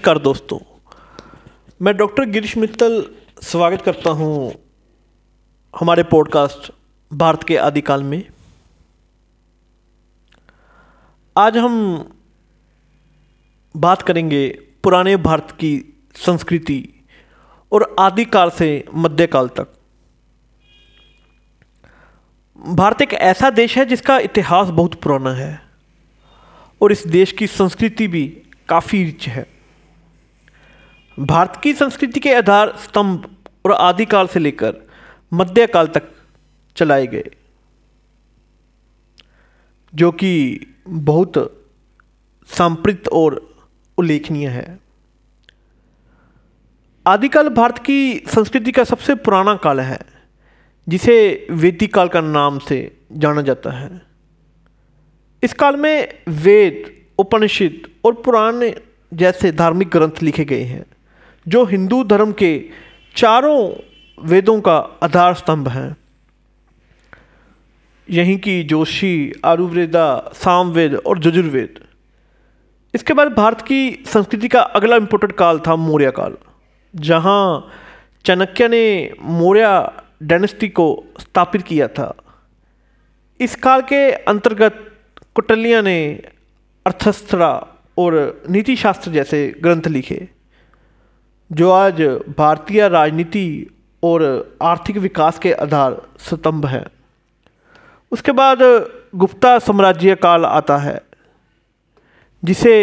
नमस्कार दोस्तों। मैं डॉक्टर गिरीश मित्तल स्वागत करता हूँ हमारे पॉडकास्ट भारत के आदिकाल में। आज हम बात करेंगे पुराने भारत की संस्कृति और आदिकाल से मध्यकाल तक। भारत एक ऐसा देश है जिसका इतिहास बहुत पुराना है और इस देश की संस्कृति भी काफ़ी रिच है। भारत की संस्कृति के आधार स्तंभ और आदिकाल से लेकर मध्यकाल तक चलाए गए, जो कि बहुत सांप्रत और उल्लेखनीय है। आदिकाल भारत की संस्कृति का सबसे पुराना काल है, जिसे वेदिक काल का नाम से जाना जाता है। इस काल में वेद, उपनिषद और पुराण जैसे धार्मिक ग्रंथ लिखे गए हैं। जो हिंदू धर्म के चारों वेदों का आधार स्तंभ हैं। यहीं की जोशी, आयुर्वेदा, सामवेद और जजुर्वेद। इसके बाद भारत की संस्कृति का अगला इम्पोर्टेंट काल था मौर्य काल, जहाँ चाणक्य ने मौर्य डायनेस्टी को स्थापित किया था। इस काल के अंतर्गत कुटलिया ने अर्थशास्त्र और नीति शास्त्र जैसे ग्रंथ लिखे। जो आज भारतीय राजनीति और आर्थिक विकास के आधार स्तंभ हैं। उसके बाद गुप्ता साम्राज्य काल आता है, जिसे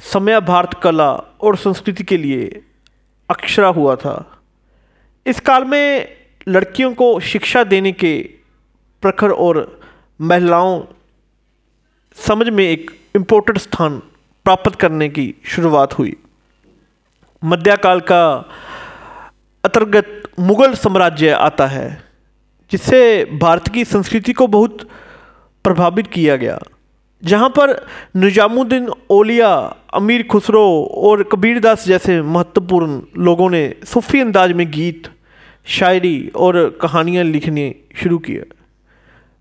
समय भारत कला और संस्कृति के लिए अक्षरा हुआ था। इस काल में लड़कियों को शिक्षा देने के प्रखर और महिलाओं समझ में एक इम्पोर्टेंट स्थान प्राप्त करने की शुरुआत हुई। मध्यकाल का अंतर्गत मुगल साम्राज्य आता है, जिससे भारत की संस्कृति को बहुत प्रभावित किया गया। जहाँ पर निजामुद्दीन ओलिया अमीर खुसरो और कबीरदास जैसे महत्वपूर्ण लोगों ने सूफी अंदाज में गीत, शायरी और कहानियाँ लिखने शुरू किए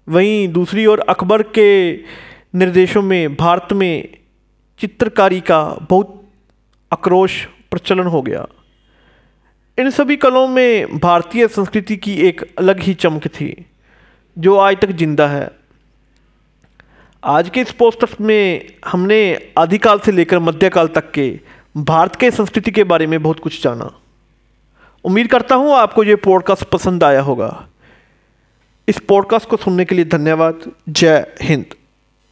वहीं दूसरी ओर अकबर के निर्देशों में भारत में चित्रकारी का बहुत आक्रोश प्रचलन हो गया। इन सभी कलों में भारतीय संस्कृति की एक अलग ही चमक थी, जो आज तक ज़िंदा है। आज के इस पोस्टर में हमने आदिकाल से लेकर मध्यकाल तक के भारत के संस्कृति के बारे में बहुत कुछ जाना। उम्मीद करता हूँ आपको ये पॉडकास्ट पसंद आया होगा। इस पॉडकास्ट को सुनने के लिए धन्यवाद। जय हिंद।